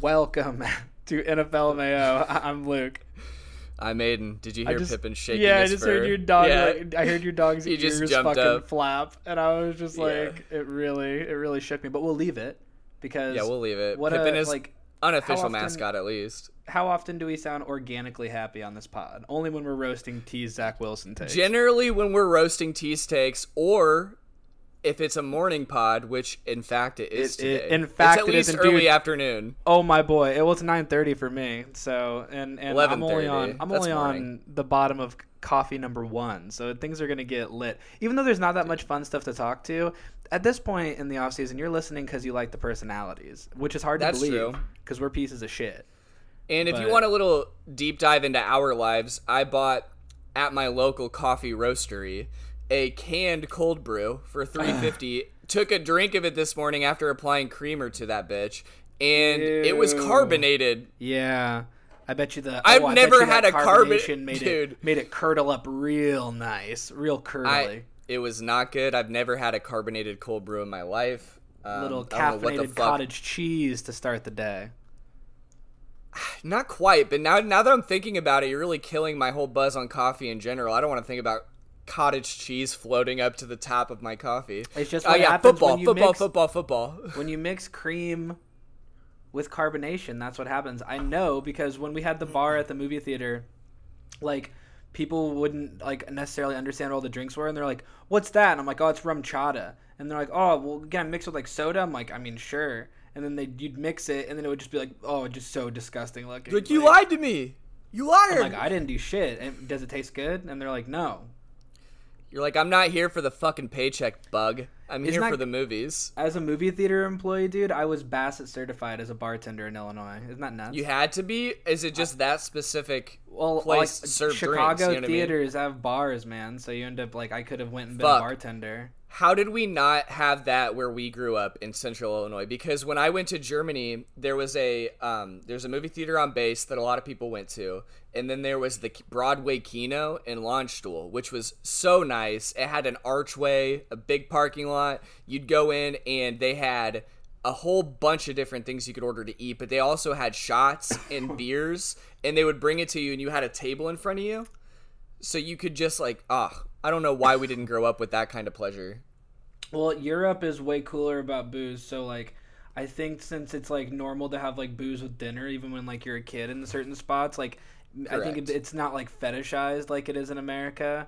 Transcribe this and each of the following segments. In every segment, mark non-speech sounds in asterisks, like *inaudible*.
Welcome to NFL Mayo. I- I'm Luke. I'm Aiden. Did you I hear just, Pippin shaking yeah, I just fur? heard your dog. Yeah. Like, I heard your dog's *laughs* He ears fucking up. flap, and I was just Yeah. like, it really, it really shook me. But we'll leave it because yeah, we'll leave it. What Pippin a, is like. Unofficial often- mascot at least. How often do we sound organically happy on this pod? Only when we're roasting T's Zach Wilson takes. Generally, when we're roasting tea steaks, or if it's a morning pod, which in fact it is It- it- today. in fact, it's it at is least indeed. early afternoon. Oh my boy! It was nine thirty for me. So and and I'm only on I'm only on the bottom of coffee number one. So things are gonna get lit. Even though there's not that much fun stuff to talk to, at this point in the off season, you're listening because you like the personalities, which is hard That's to believe because we're pieces of shit. And if you want a little deep dive into our lives, I bought at my local coffee roastery a canned cold brew for 350. *sighs* Took a drink of it this morning after applying creamer to that bitch, and it was carbonated. Yeah. I bet you the I've oh, I never had a carbon- carbonation made Dude. it made it curdle up real nice, real curdly. I it was not good. I've never had a carbonated cold brew in my life. Um, Little I don't know what the caffeinated cottage cheese to start the day. *sighs* Not quite, but now now that I'm thinking about it, you're really killing my whole buzz on coffee in general. I don't want to think about cottage cheese floating up to the top of my coffee. It's just oh yeah, football, when you football, mix- football, football. *laughs* when you mix cream with carbonation, that's what happens. I know because when we had the bar at the movie theater, like people wouldn't like necessarily understand what all the drinks were, and they're like, "What's that?" And I'm like, "Oh, it's RumChata." And they're like, "Oh, well, again, mixed with like soda." I'm like, "I mean, sure." And then they you'd mix it, and then it would just be like, "Oh, just so disgusting looking." Like you lied to me. You liar. I'm like, "I didn't do shit." And does it taste good? And they're like, "No." You're like, I'm not here for the fucking paycheck, bug. I'm Isn't here that- for the movies. As a movie theater employee, dude, I was BASSET certified as a bartender in Illinois. Isn't that nuts? You had to be. Is it just that specific well, place like, Chicago drinks? You know what I mean? theaters have bars, man. So you end up like I could have went and been Fuck. a bartender. How did we not have that where we grew up in Central Illinois? Because when I went to Germany, there was a um, there's a movie theater on base that a lot of people went to, and then there was the Broadway Kino in Landstuhl, which was so nice. It had an archway, a big parking lot. You'd go in, and they had a whole bunch of different things you could order to eat, but they also had shots and *laughs* beers, and they would bring it to you, and you had a table in front of you so you could just like ah i don't know why we didn't grow up with that kind of pleasure Well, Europe is way cooler about booze. So like, I think since it's like normal to have like booze with dinner, even when like you're a kid in certain spots, like I think it's not like fetishized like it is in America,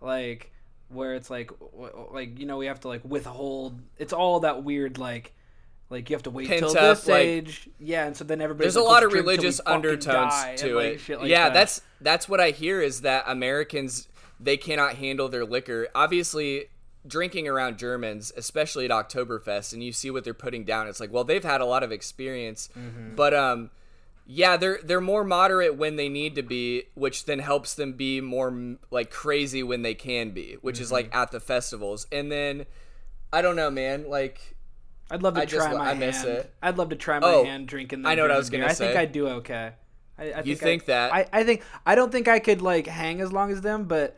like where it's like like you know we have to like withhold. It's all that weird like. Like you have to wait Pent till up, this like- age, yeah, and so then everybody's there's a lot of drink till we religious undertones die," and, to like, it like yeah that. that's that's what i hear is that americans they cannot handle their liquor obviously drinking around germans especially at oktoberfest and you see what they're putting down it's like well they've had a lot of experience Mm-hmm. but um yeah they're they're more moderate when they need to be which then helps them be more like crazy when they can be which is Mm-hmm. like at the festivals and then i don't know man like I'd love to I try lo- my I miss hand. it. I'd love to try my Oh, hand drinking. I know what I was gonna say. I think say. I do okay. I, I You think, think that? I, I think I don't think I could like hang as long as them, but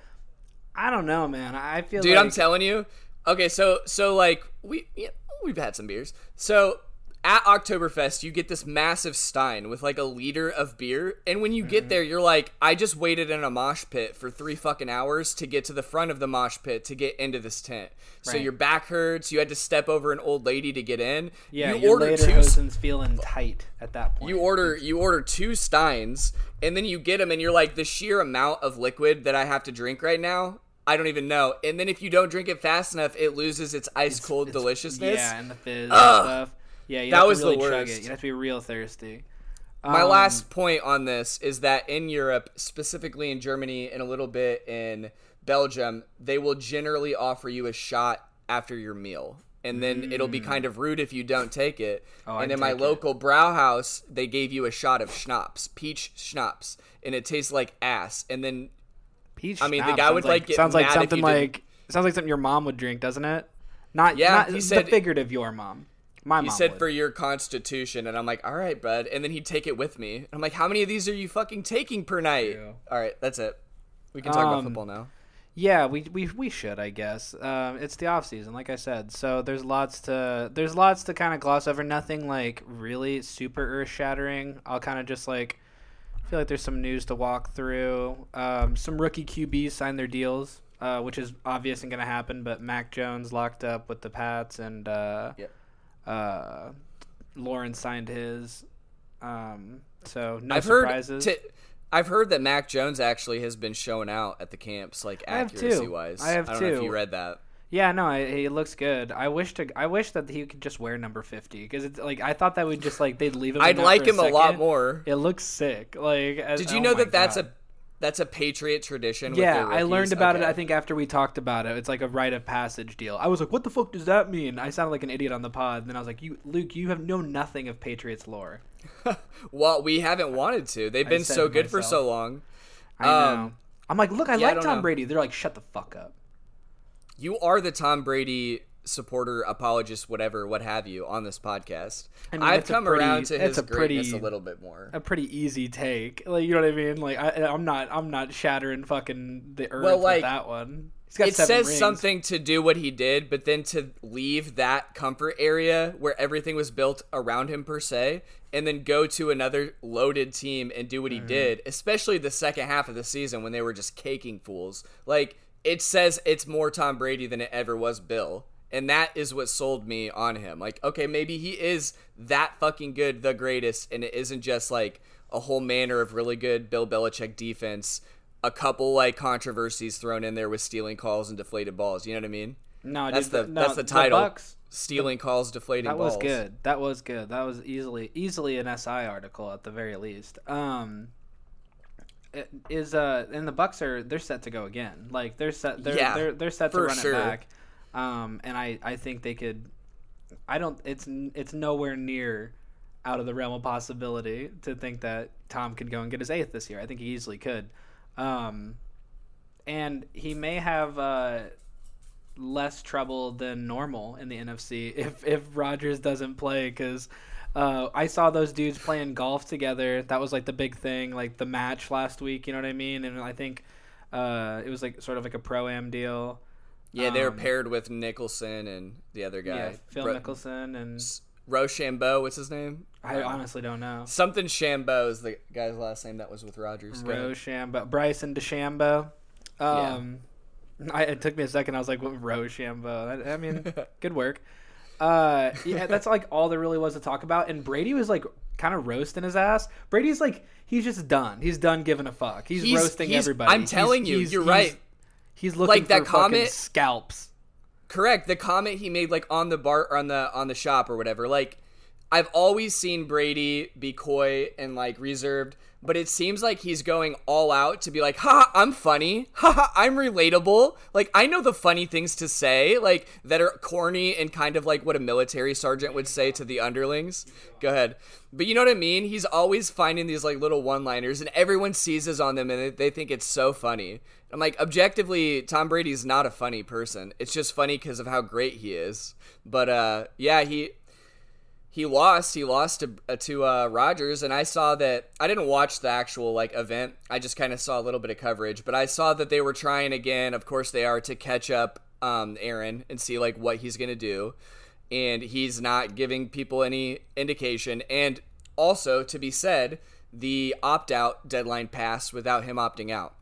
I don't know, man. I feel dude like i'm telling you okay so so like we yeah, we've had some beers so at oktoberfest you get this massive stein with like a liter of beer and when you Mm-hmm. get there you're like i just waited in a mosh pit for three fucking hours to get to the front of the mosh pit to get into this tent so your back hurts you had to step over an old lady to get in yeah, you order two feeling tight at that point. you order you order two steins and then you get them and you're like the sheer amount of liquid that i have to drink right now i don't even know and then if you don't drink it fast enough it loses its ice cold deliciousness yeah, and the fizz Ugh. and stuff. Yeah, you That have to was the really chug worst. You have to be real thirsty. my Um, last point on this is that in europe specifically in germany and a little bit in belgium they will generally offer you a shot after your meal and then it'll be kind of rude if you don't take it. Mm. Oh, and I'd in my it. local Brauhaus, they gave you a shot of schnapps, peach schnapps, and it tastes like ass. And then Peach. I mean, the guy would, like, get sounds like something like sounds like something your mom would drink, doesn't it? Not Yeah, not he the said- figurative your mom. My mom. he said would. for your constitution, and I'm like, all right, bud. And then he'd take it with me. I'm like, how many of these are you fucking taking per night? True. All right, that's it. We can talk about Um, football now. Yeah, we we we should, I guess. Um, it's the off season, like I said. So there's lots to there's lots to kind of gloss over. Nothing like really super earth shattering. I'll kind of just like feel like there's some news to walk through. Um, some rookie QBs signed their deals, uh, which is obvious and gonna happen. But Mac Jones locked up with the Pats, and uh, Yep. uh, Lawrence signed his. Um, so no I've surprises. heard. T- I've heard that Mac Jones actually has been showing out at the camps, like accuracy too. wise. I have don't know if too. you read that. Yeah, no, I, he looks good. I wish to, I wish that he could just wear number fifty because it's like I thought that would just like they'd leave him. I'd like him a lot more. It looks sick. Like, as- Did you oh know that that's God. a that's a Patriot tradition? Yeah, I learned about it. I think after we talked about it, it's like a rite of passage deal. I was like, "What the fuck does that mean?" I sounded like an idiot on the pod. And then I was like, "You, Luke, you have know nothing of Patriots lore." *laughs* Well, we haven't wanted to. They've I been so good for so long. I know. Um, I'm like, look, I yeah, like don't Tom know. Brady. They're like, shut the fuck up. You are the Tom Brady supporter, apologist, whatever, what have you, on this podcast. I mean, it's come pretty- around to his a pretty- greatness a little bit more. A pretty easy take. Like, you know what I mean? Like, I, I'm not, I'm not shattering fucking the earth Well, like, with that one. It says rings. something to do what he did, but then to leave that comfort area where everything was built around him per se, and then go to another loaded team and do what Mm-hmm. he did, especially the second half of the season when they were just caking fools. Like it says it's more Tom Brady than it ever was Bill. And that is what sold me on him. Like, okay, maybe he is that fucking good, the greatest, and it isn't just like a whole manner of really good Bill Belichick defense a couple like controversies thrown in there with stealing calls and deflated balls. You know what I mean? No, That's dude, the no, that's the title. Bucks, stealing calls, deflating Balls. that balls. was good. That was good. That was easily easily an SI article at the very least. Um, is uh, and the Bucks are they're set to go again. Like they're set. They're Yeah, they're, they're set to run sure. it back. Um, and I I think they could. I don't. It's it's nowhere near out of the realm of possibility to think that Tom could go and get his eighth this year. I think he easily could. Um, and he may have uh, less trouble than normal in the NFC *laughs* if if Rodgers doesn't play because. Uh, I saw those dudes playing golf together. That was like the big thing, like the match last week. You know what I mean? And I think uh, it was like sort of like a pro am deal. Yeah, they were Um, paired with Nicholson and the other guy. Yeah, Phil Ro- Mickelson and Rochambeau, what's his name? I honestly don't know. Something Shambo is the guy's last name that was with Rodgers. Rochambeau, Bryson DeChambeau. Um, I, it took me a second. I was like, "What Rochambeau?" I, I mean, *laughs* good work. Uh, yeah, that's like all there really was to talk about. And Brady was like kind of roasting his ass. Brady's like, he's just done. He's done giving a fuck. He's, He's- roasting he's- everybody. I'm telling you, he's- you're he's- right. He's looking Like that comment- scalps. Correct. The comment he made like on the bar or on the on the shop or whatever. Like I've always seen Brady be coy and like reserved, but it seems like he's going all out to be like, "Ha, I'm funny. Ha, I'm relatable." Like I know the funny things to say, like that are corny and kind of like what a military sergeant would say to the underlings. Go ahead. But you know what I mean? He's always finding these like little one-liners and everyone seizes on them and they think it's so funny. I'm like, objectively, Tom Brady's not a funny person. It's just funny because of how great he is. But uh, yeah, he he lost. He lost to uh, to uh, Rodgers, and I saw that. I didn't watch the actual like event. I just kind of saw a little bit of coverage, but I saw that they were trying again. Of course, they are to catch up um, Aaron and see like what he's gonna do, and he's not giving people any indication. And also to be said, the opt out deadline passed without him opting out.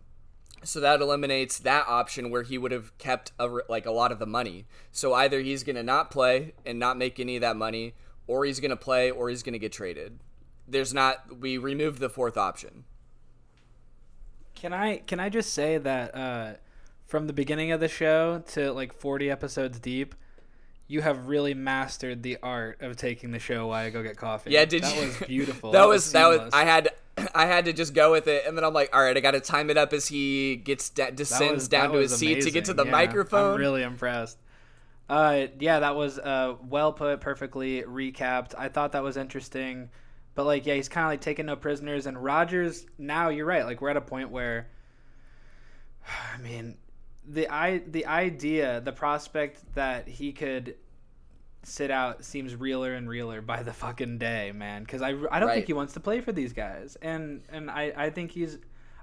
So that eliminates that option where he would have kept a, like a lot of the money. So either he's going to not play and not make any of that money, or he's going to play, or he's going to get traded. There's not. We removed the fourth option. Can I can I just say that uh, from the beginning of the show to like 40 episodes deep, you have really mastered the art of taking the show while I go get coffee. Yeah, did that you? was *laughs* beautiful. that, was that was. I had I had to just go with it, and then I'm like, all right, I got to time it up as he gets da- descends was- down to his was seat to get to the. Yeah, microphone. I'm really impressed. Uh, yeah, that was uh, well put, perfectly recapped. I thought that was interesting, but like, yeah, he's kind of like taking no prisoners. And Rodgers, now you're right. Like, we're at a point where, *sighs* I mean, the i the idea, the prospect that he could sit out seems realer and realer by the fucking day, man. Because I, I don't Right. think he wants to play for these guys, and and I, I think he's.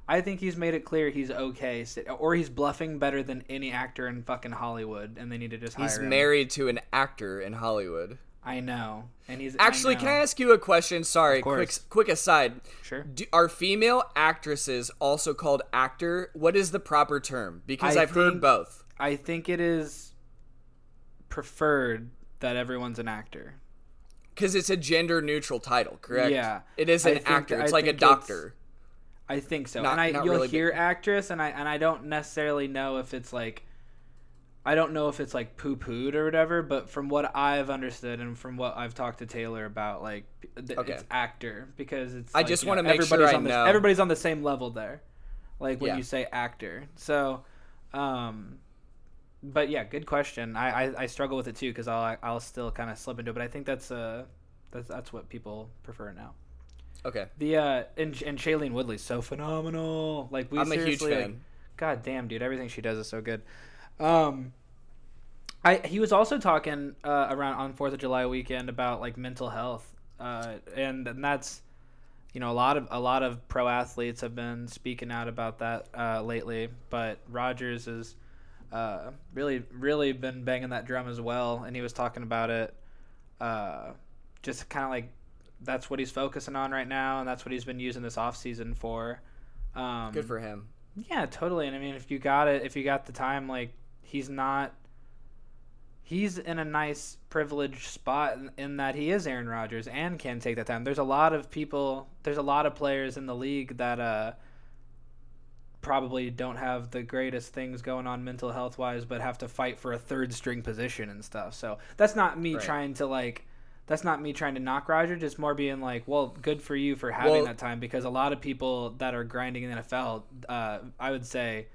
I think he's made it clear he's okay, or he's bluffing better than any actor in fucking Hollywood, and they need to just hire He's him. married to an actor in Hollywood. I know, and he's Actually, I can I ask you a question? Sorry, quick quick aside. Sure. Do, are female actresses also called actor? What is the proper term? Because I I've heard both. I think it is preferred that everyone's an actor. Because it's a gender neutral title, correct? Yeah. It is an actor. It's I like a doctor. I think so. Not- and I you'll really, hear actress and I and I don't necessarily know if it's like I don't know if it's like poo pooed or whatever, but from what I've understood and from what I've talked to Taylor about, like th- Okay. it's actor because it's. I like, just wanna know, make sure everybody's I on the, know. Everybody's on the same level there, like when Yeah. you say actor. So, um, but yeah, good question. I I, I struggle with it too because I'll I'll still kind of slip into it, but I think that's uh that's that's what people prefer now. Okay. The uh and and Shailene Woodley's so phenomenal. Like we I'm a huge seriously, like, fan. God damn, dude, everything she does is so good. Um, I he was also talking uh, around on Fourth of July weekend about like mental health, uh, and, and that's you know a lot of a lot of pro athletes have been speaking out about that uh, lately, but Rodgers has uh, really really been banging that drum as well, and he was talking about it, uh, just kind of like that's what he's focusing on right now, and that's what he's been using this off season for. Um, Good for him. yeah, totally. And I mean, if you got it, if you got the time, like he's not. He's in a nice privileged spot in, in that he is Aaron Rodgers and can take that time. There's a lot of people. There's a lot of players in the league that uh probably don't have the greatest things going on mental health wise, but have to fight for a third string position and stuff. So that's not me Right. trying to like. That's not me trying to knock Roger. Just more being like, well, good for you for having Well- that time because a lot of people that are grinding in the NFL, uh, I would say,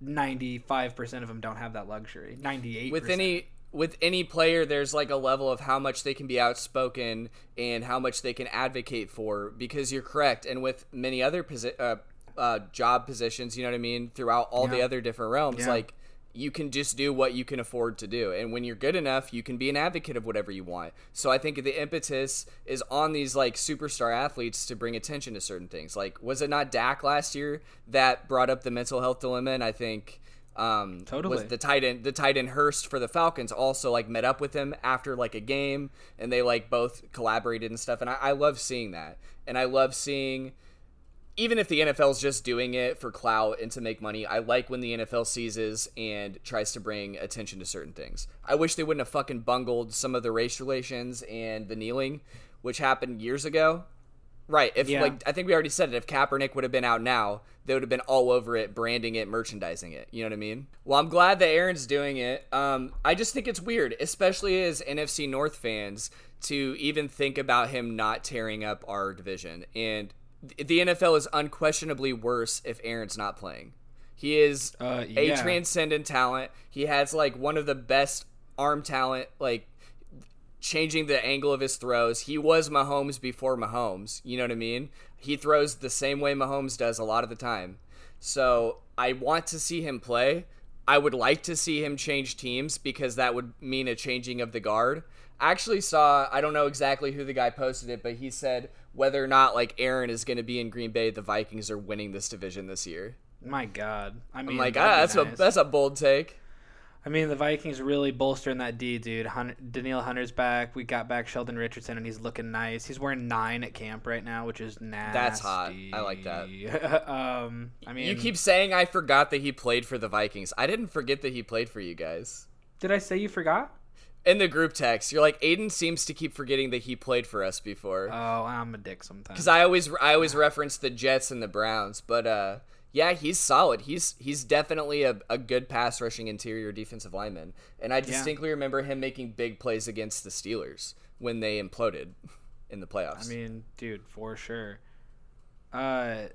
ninety five percent of them don't have that luxury. Ninety eight with any with any player there's like a level of how much they can be outspoken and how much they can advocate for because you're correct and with many other posi- uh, uh, job positions you know what i mean throughout all the other different realms Yeah. like you can just do what you can afford to do. And when you're good enough you can be an advocate of whatever you want. So i think the impetus is on these like superstar athletes to bring attention to certain things. Like was it not Dak last year that brought up the mental health dilemma? And i think um Totally. was the tight end the tight end Hurst for the Falcons also like met up with him after like a game and they like both collaborated and stuff. And I, I love seeing that. And I love seeing even if the NFL's just doing it for clout and to make money, I like when the NFL seizes and tries to bring attention to certain things. I wish they wouldn't have fucking bungled some of the race relations and the kneeling, which happened years ago. Right. If Yeah. like I think we already said it, if Kaepernick would have been out now, they would have been all over it, branding it, merchandising it. You know what I mean? Well, I'm glad that Aaron's doing it. Um, I just think it's weird, especially as NFC North fans, to even think about him not tearing up our division. And the NFL is unquestionably worse if Aaron's not playing. He is Uh, a transcendent talent. He has like one of the best arm talent, like changing the angle of his throws. He was Mahomes before Mahomes. You know what I mean? He throws the same way Mahomes does a lot of the time. So I want to see him play. I would like to see him change teams because that would mean a changing of the guard. I actually saw, I don't know exactly who the guy posted it, but he said whether or not like Aaron is going to be in Green Bay, the Vikings are winning this division this year. My God, I mean, I'm like, ah, that's a that's a bold take. I mean, the Vikings really bolstering that D, dude. Hun- Danielle Hunter's back. We got back Sheldon Richardson, and he's looking nice. He's wearing nine at camp right now, which is nasty. That's hot. I like that. *laughs* um, I mean, You keep saying I forgot that he played for the Vikings. I didn't forget that he played for you guys. Did I say you forgot? In the group text, you're like Aiden seems to keep forgetting that he played for us before. Oh, I'm a dick sometimes. Because I always I always reference the Jets and the Browns, but uh, yeah, he's solid. He's he's definitely a, a good pass rushing interior defensive lineman, and I distinctly remember him making big plays against the Steelers when they imploded in the playoffs. I mean, dude, for sure. Uh,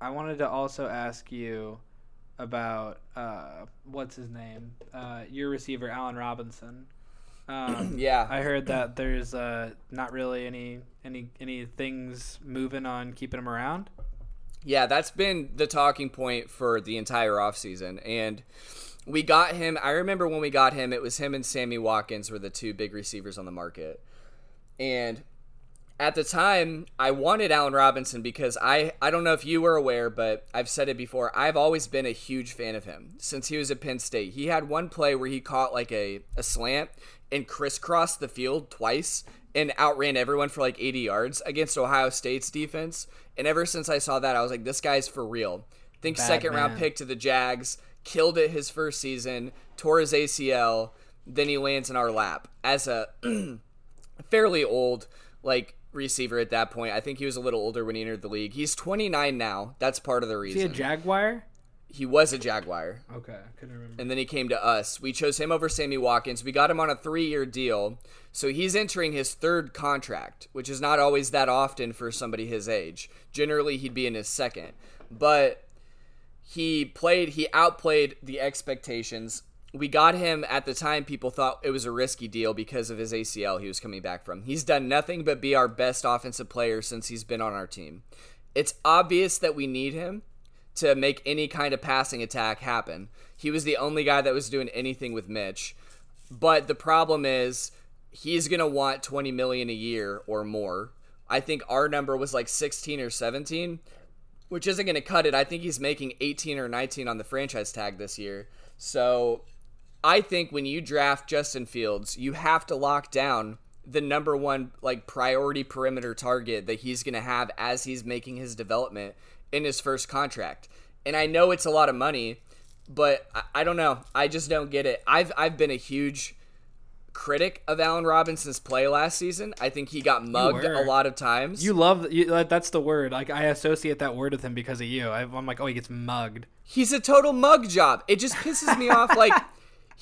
I wanted to also ask you about uh, what's his name? Uh, your receiver, Allen Robinson. Um, *clears throat* yeah, I heard that there's uh, not really any any any things moving on keeping him around. Yeah, that's been the talking point for the entire offseason. And we got him. I remember when we got him, it was him and Sammy Watkins were the two big receivers on the market. And at the time, I wanted Allen Robinson because I, I don't know if you were aware, but I've said it before. I've always been a huge fan of him since he was at Penn State. He had one play where he caught like a, a slant and crisscrossed the field twice and outran everyone for like 80 yards against Ohio State's defense. And ever since I saw that, I was like, this guy's for real. Think Bad second round pick to the Jags, killed it his first season, tore his ACL, then he lands in our lap as a *clears throat* fairly old like receiver at that point. I think he was a little older when he entered the league. He's 29 now. That's part of the Is he a. Jaguar? he was a Jaguar. Okay, I couldn't remember. And then he came to us. We chose him over Sammy Watkins. We got him on a three year deal. So he's entering his third contract, which is not always that often for somebody his age. Generally, he'd be in his second. But he played, he outplayed the expectations. We got him at the time, people thought it was a risky deal because of his ACL he was coming back from. He's done nothing but be our best offensive player since he's been on our team. It's obvious that we need him to make any kind of passing attack happen. He was the only guy that was doing anything with Mitch. But the problem is he's going to want 20 million a year or more. I think our number was like 16 or 17, which isn't going to cut it. I think he's making 18 or 19 on the franchise tag this year. So I think when you draft Justin Fields, you have to lock down the number one like priority perimeter target that he's going to have as he's making his development in his first contract. And I know it's a lot of money, but I, I don't know. I just don't get it. I've I've been a huge critic of Allen Robinson's play last season. I think he got mugged a lot of times. You love you, that's the word. Like I associate that word with him because of you. I, I'm like, oh, he gets mugged. He's a total mug job. It just pisses me off. Like, *laughs*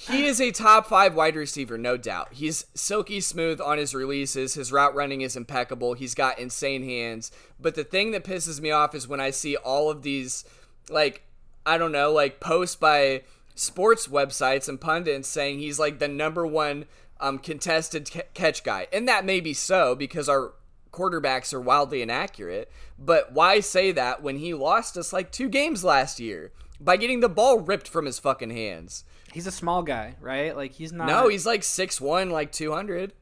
he is a top five wide receiver, no doubt. He's silky smooth on his releases. His route running is impeccable. He's got insane hands. But the thing that pisses me off is when I see all of these, like, I don't know, like posts by sports websites and pundits saying he's like the number one um, contested ca- catch guy. And that may be so because our quarterbacks are wildly inaccurate. But why say that when he lost us like two games last year by getting the ball ripped from his fucking hands? He's a small guy, right? Like he's not. No, he's like six one, like 200.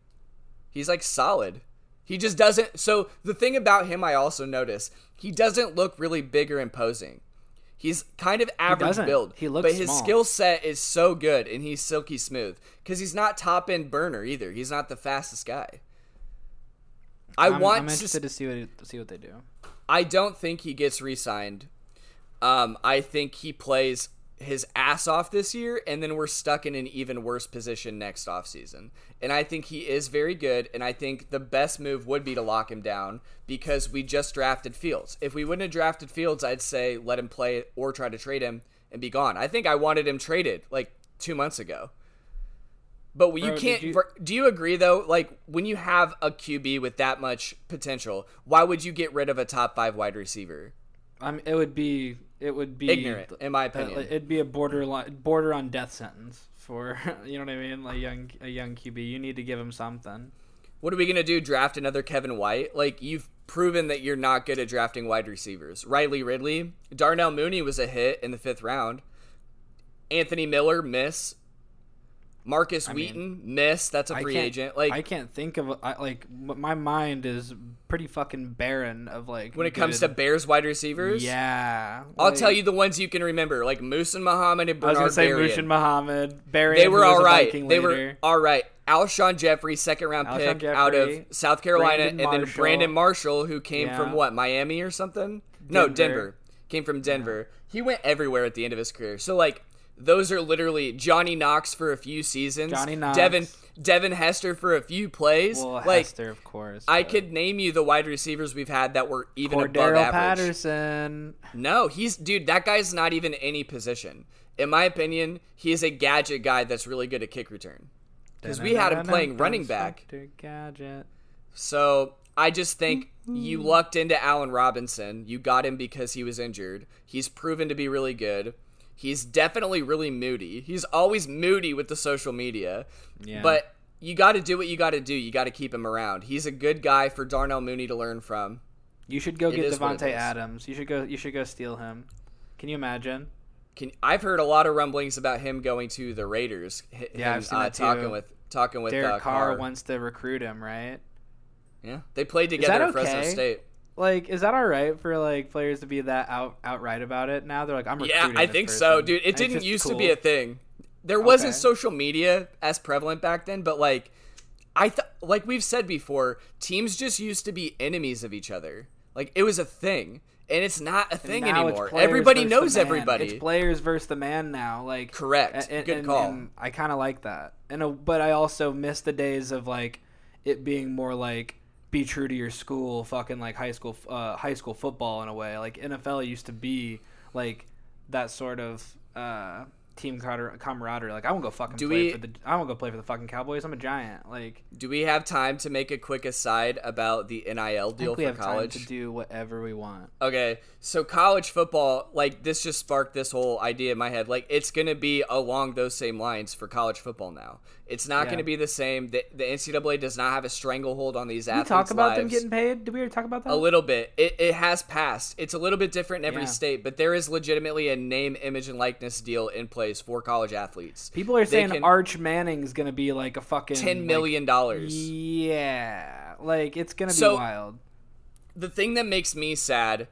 He's like solid. He just doesn't. So the thing about him, I also notice, he doesn't look really big or imposing. He's kind of average doesn't. build. He looks but his small. skill set is so good and he's silky smooth because he's not top end burner either. He's not the fastest guy. I I'm, want I'm interested to see what see what they do. I don't think he gets re-signed. Um, I think he plays his ass off this year, and then we're stuck in an even worse position next offseason. And I think he is very good, and I think the best move would be to lock him down because we just drafted Fields. If we wouldn't have drafted Fields, I'd say let him play or try to trade him and be gone. I think I wanted him traded like two months ago. But you Bro, did can't. you- Do you agree though? Like when you have a QB with that much potential, why would you get rid of a top five wide receiver? I'm. It would be. It would be Ignorant, in my uh, opinion. it'd be a borderline border on death sentence for *laughs* you know what I mean. Like young a young QB, you need to give him something. What are we gonna do? Draft another Kevin White? Like you've proven that you're not good at drafting wide receivers. Riley Ridley, Darnell Mooney was a hit in the fifth round. Anthony Miller, miss. Marcus I mean, Wheaton, miss. That's a free agent. Like I can't think of I, like my mind is pretty fucking barren of like when it comes to Bears wide receivers, yeah. I'll tell you the ones you can remember, like Muhsin Muhammad and Barry. I was gonna say Berrian. Muhsin Muhammad, Barry. They were all right. They later. were all right. Alshon Jeffery, second round Alshon pick out of South Carolina, and then Brandon Marshall, who came Yeah. from what Miami or something? No, Denver. Denver. Came from Denver. He went everywhere at the end of his career. So like those are literally Johnny Knox for a few seasons. Johnny Knox. Devin Devin Hester for a few plays. Well, like Hester, of course. I but- could name you the wide receivers we've had that were even above Cordarrelle average. Patterson. No, he's dude. That guy's not even any position. In my opinion, he is a gadget guy that's really good at kick return. Because we had him playing running back. Gadget. So I just think you mm-hmm. lucked into Allen Robinson. You got him because he was injured. He's proven to be really good. He's definitely really moody. He's always moody with the social media. Yeah. But you got to do what you got to do. You got to keep him around. He's a good guy for Darnell Mooney to learn from. You should go It get Davante. Adams. You should go. You should go steal him. Can you imagine? Can I've heard a lot of rumblings about him going to the Raiders. Yeah, I've seen uh, that too. talking with talking with Derek uh, Carr, Carr. wants to recruit him, right? Yeah, they played together at Fresno? State. Like, is that all right for like players to be that out outright about it? Now they're like, I'm recruiting. Yeah. I think so, dude. It And didn't used to be a thing. There wasn't Okay. social media as prevalent back then, but like I th- like we've said before, teams just used to be enemies of each other. Like it was a thing, and it's not a thing anymore. Everybody knows everybody. It's players versus the man now. Like Correct. and- Good and- call. and I kind of like that. And uh, but I also miss the days of like it being more like be true to your school, fucking like high school, uh, high school football in a way. Like NFL used to be like that sort of uh, team camaraderie. Like I won't go fucking Do play we- for the I won't go play for the fucking Cowboys. I'm a giant. Like Do we have time to make a quick aside about the NIL deal for have college? time to do whatever we want. Okay, so college football, like this just sparked this whole idea in my head. Like it's gonna be along those same lines for college football now. It's not Yeah. gonna be the same. The, the NCAA does not have a stranglehold on these athletes. Did we talk about them getting paid? Did we ever talk about that? a little bit. It, it has passed. It's a little bit different in every Yeah. state, but there is legitimately a name, image, and likeness deal in place for college athletes. People are They saying can- Arch is gonna be like a fucking Ten like, dollars. Yeah, like it's gonna be So- wild. the thing that makes me sad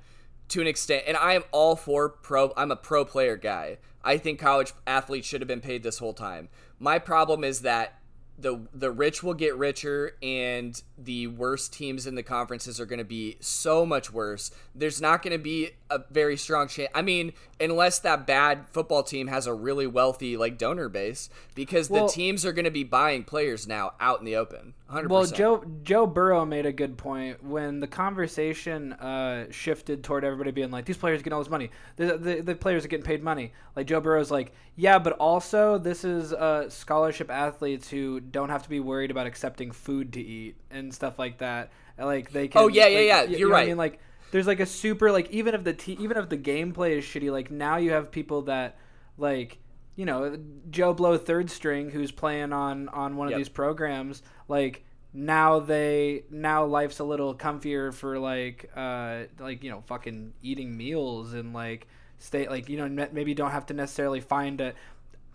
to an extent and i am all for pro i'm a pro player guy i think college athletes should have been paid this whole time my problem is that the the rich will get richer and the worst teams in the conferences are going to be so much worse there's not going to be a very strong chance i mean unless that bad football team has a really wealthy like donor base because Well- the teams are going to be buying players now out in the open 100% Well, Joe Joe Burrow made a good point when the conversation uh, shifted toward everybody being like, "These players are getting all this money. The, the, the players are getting paid money." Like Joe Burrow's like, "Yeah, but also this is uh, scholarship athletes who don't have to be worried about accepting food to eat and stuff like that. Like they can." Oh, yeah, yeah, like, yeah, y- you you're know what I mean, like there's like a super like even if the te- even if the gameplay is shitty, like now you have people that like you know Joe Blow third string who's playing on on one of Yep. these programs like now they now life's a little comfier for like uh like you know fucking eating meals and like stay like you know maybe you don't have to necessarily find a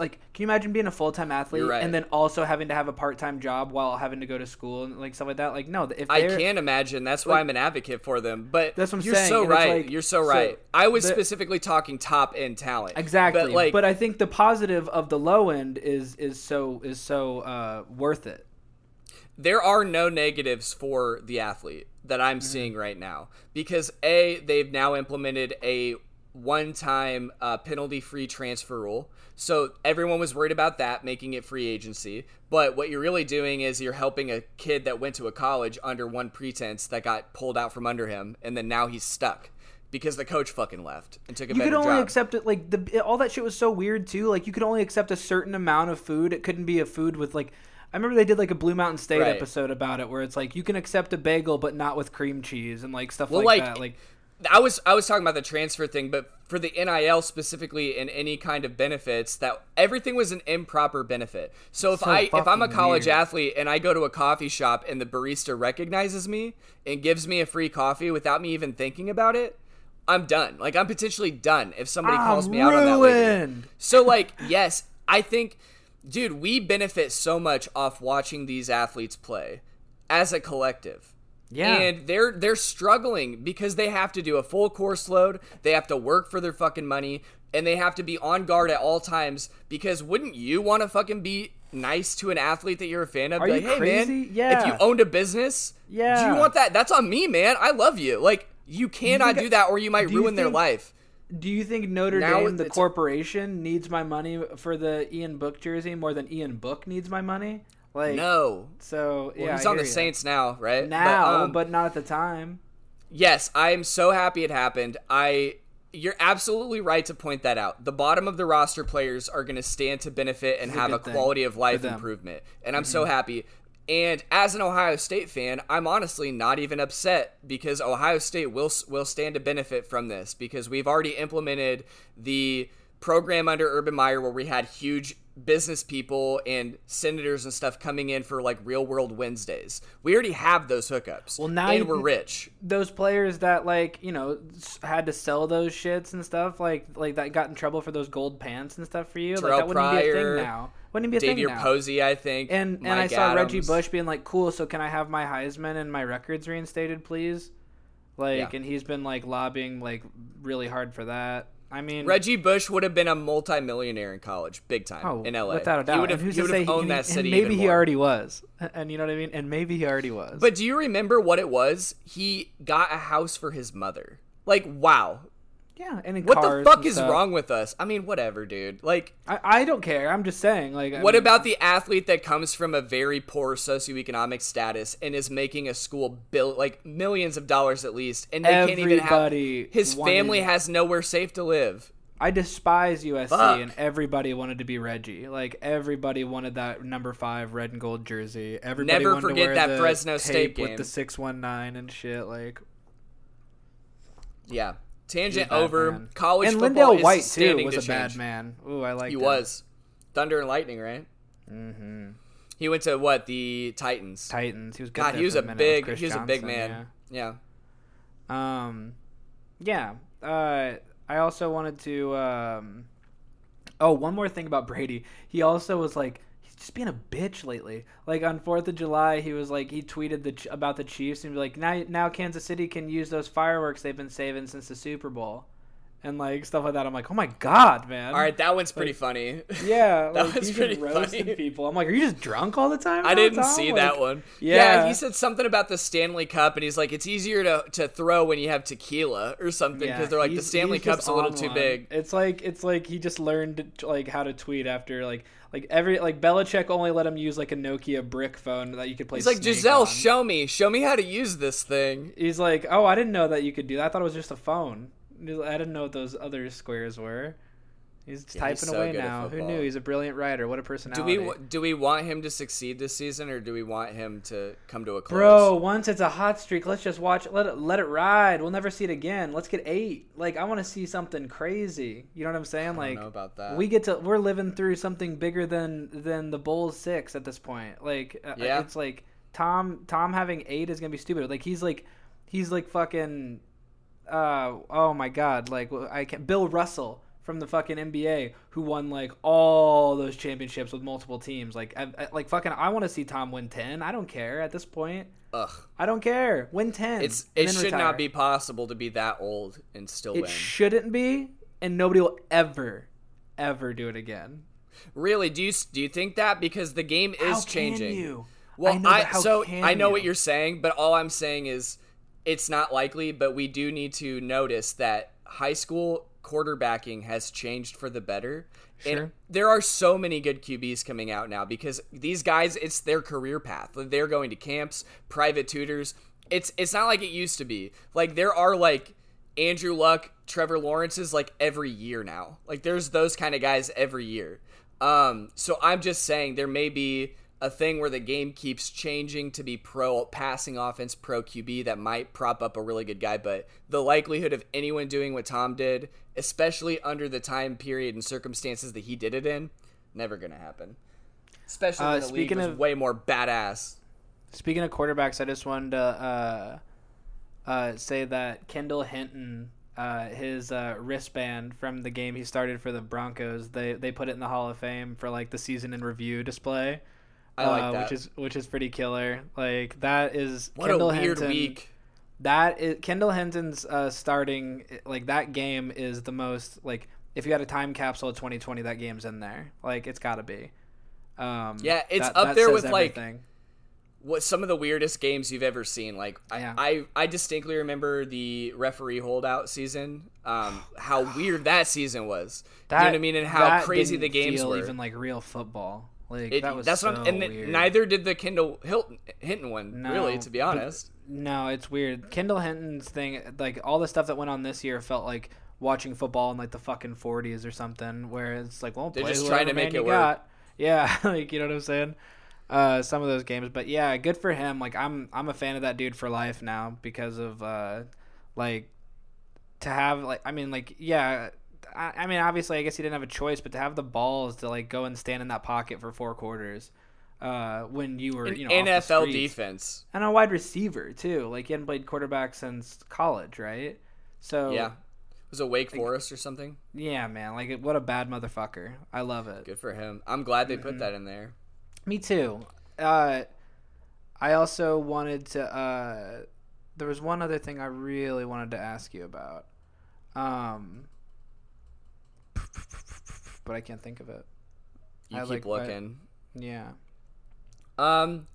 like can you imagine being a full-time athlete right. and then also having to have a part-time job while having to go to school and like stuff like that like no if I can't imagine. That's why like- I'm an advocate for them. But That's what I'm you're saying, so and right. like- you're so so right. I was the- specifically talking top end talent. Exactly. But like, but I think the positive of the low end is is so is so uh, worth it. there are no negatives for the athlete that I'm Mm-hmm. seeing right now because a they've now implemented a one-time uh, penalty-free transfer rule. So everyone was worried about that, making it free agency. But what you're really doing is you're helping a kid that went to a college under one pretense that got pulled out from under him, and then now he's stuck because the coach fucking left and took a You could only job. accept it like the all that shit was so weird too. Like you could only accept a certain amount of food. It couldn't be a food with like. I remember they did like a Blue Mountain State Right. episode about it where it's like you can accept a bagel but not with cream cheese and like stuff Well, like, like, that. Like I was I was talking about the transfer thing, but for the NIL specifically and any kind of benefits, that everything was an improper benefit. So if So I if I'm a college weird. athlete and I go to a coffee shop and the barista recognizes me and gives me a free coffee without me even thinking about it, I'm done. Like I'm potentially done if somebody calls I'm me out on that. later. ruined. So like, yes, I think dude, we benefit so much off watching these athletes play as a collective. Yeah. And they're they're struggling because they have to do a full course load, they have to work for their fucking money, and they have to be on guard at all times because wouldn't you want to fucking be nice to an athlete that you're a fan of? Are Be you hey crazy? man, if you owned a business, yeah. do you want that? That's on me, man. I love you. Like you cannot think- do that or you might do you ruin their life. Do you think Notre Now Dame, the corporation, needs my money for the Ian Book jersey more than Ian Book needs my money? Like No. So yeah, Well, he's I on the. Saints now, right? now, um, but not at the time. Yes, I am so happy it happened. I you're absolutely right to point that out. The bottom of the roster players are going to stand to benefit and It's a have a good quality of life. Mm-hmm. improvement. And I'm so happy. And as an Ohio State fan, I'm honestly not even upset because Ohio State will will stand to benefit from this because we've already implemented the program under Urban Meyer where we had huge business people and senators and stuff coming in for like real world Wednesdays. We already have those hookups. Well, now and you- we're rich. those players that like you know had to sell those shits and stuff like like that got in trouble for those gold pants and stuff for you like Terrelle that wouldn't be a thing now wouldn't be a thing Xavier now Posey, I think. and and I saw Reggie Bush being like cool so can I have my Heisman and my records reinstated please like Yeah. and he's been like lobbying like really hard for that I mean Reggie Bush would have been a multimillionaire in college, big time Oh, in LA. without a doubt. He would have, he would have owned and that city. Maybe he more. already was, and you know what I mean. And maybe he already was. But do you remember what it was? He got a house for his mother. Like, wow. Yeah, and What the fuck is stuff. wrong with us? I mean, whatever, dude. Like, I, I don't care. I'm just saying. Like, I what mean, about the athlete that comes from a very poor socioeconomic status and is making a school bill like millions of dollars at least, and they can't even have his family has nowhere safe to live. I despise USC, Fuck. and everybody wanted to be Reggie. Like everybody wanted that number five red and gold jersey. Everybody Never wanted forget that Fresno tape State with the six one nine and shit. Like Yeah. Tangent over. man. College and football LenDale is White too was to a bad man. Ooh, I like. He was. Thunder and Lightning, right? Mm-hmm. He went to what? The Titans. Titans. He was good God, he was a big he was a big man. yeah. Yeah. Um, yeah. Uh, I also wanted to. Um, oh, one more thing about Brady. He also was like, just being a bitch lately. Like on Fourth of July, he was like, he tweeted the about the Chiefs and he was like, now now Kansas City can use those fireworks they've been saving since the Super Bowl, and like stuff like that. I'm like, oh my god, man. All right, that one's pretty funny. *laughs* *laughs* Yeah, That like, he's pretty roasting funny. *laughs* people. I'm like, are you just drunk all the time? I didn't Tom? see Like, that one. yeah. yeah, he said something about the Stanley Cup, and he's like, it's easier to, to throw when you have tequila or something because they're like the Stanley Cup's a little too one. big. It's like it's like he just learned like how to tweet after like like every like Belichick only let him use like a Nokia brick phone that you could play. He's like, Snake Gisele, on. show me, show me how to use this thing. He's like, oh, I didn't know that you could do that. I thought it was just a phone. I didn't know what those other squares were. He's Yeah, typing he's so away now. Who knew? He's a brilliant writer. What a personality. Do we do we want him to succeed this season, or do we want him to come to a close? Bro, once it's a hot streak, let's just watch. Let it let it ride. We'll never see it again. Let's get eight. Like I want to see something crazy. You know what I'm saying? I don't like know about that. we get to we're living through something bigger than than the Bulls six at this point. Like uh, Yeah. it's like Tom Tom having eight is gonna be stupid. Like he's like he's like fucking uh oh my god like I can Bill Russell from the fucking NBA who won like all those championships with multiple teams. Like I, I- like fucking I want to see Tom win ten. I don't care at this point. Ugh, I don't care. Win ten. it's it should retire. not be possible to be that old and still win. It win. shouldn't be, and nobody will ever, ever do it again. really? Do you do you think that because the game is How changing? Can you? Well, I know, I, so I know you? what you're saying, but all I'm saying is it's not likely. But we do need to notice that high school quarterbacking has changed for the better. And there are so many good QBs coming out now because these guys, it's their career path. They're going to camps, private tutors. It's it's not like it used to be. Like there are like Andrew Luck, Trevor Lawrence's like every year now. Like there's those kind of guys every year. Um, so I'm just saying there may be a thing where the game keeps changing to be pro passing offense, pro QB that might prop up a really good guy, but the likelihood of anyone doing what Tom did, especially under the time period and circumstances that he did it in, never gonna happen. Especially Uh, when the league speaking was of- way more badass. Speaking of quarterbacks, I just wanted to uh, uh, say that Kendall Hinton, uh, his uh, wristband from the game he started for the Broncos, they they put it in the Hall of Fame for like the season in review display. I like uh, that. which is which is pretty killer. Like that is What Kendall a weird Hinton, week. That is Kendall Hinton's uh, starting like that game is the most like if you had a time capsule of 2020, that game's in there. Like it's got to be. Um, Yeah, it's that- up that there with, like, everything. what some of the weirdest games you've ever seen. Like Yeah. I, I, I distinctly remember the referee holdout season. Um, *sighs* how weird that season was. you know what I mean? And how crazy the games were. even like real football. Like It- that was that's so I'm, and weird. neither did the Kendall Hilton Hinton one. No, really, to be honest. No, it's weird. Kendall Hinton's thing, like all the stuff that went on this year, felt like watching football in like the fucking 40s or something, where it's like, well, They're play just trying to make it work. got. Yeah, *laughs* like you know what I'm saying. Uh, some of those games, but yeah, good for him. Like I'm, I'm a fan of that dude for life now because of uh, like to have like I mean like yeah, I, I mean, obviously, I guess he didn't have a choice, but to have the balls to like go and stand in that pocket for four quarters, uh, when you were you know NFL defense. and a wide receiver too. Like he hadn't played quarterback since college, right? So Yeah. Was it Wake Forest or something? yeah, man. Like what a bad motherfucker. I love it. Good for him. I'm glad they Mm-hmm. put that in there. Me too. Uh, I also wanted to. Uh, there was one other thing I really wanted to ask you about, um, but I can't think of it. You I keep like- looking. Yeah. Um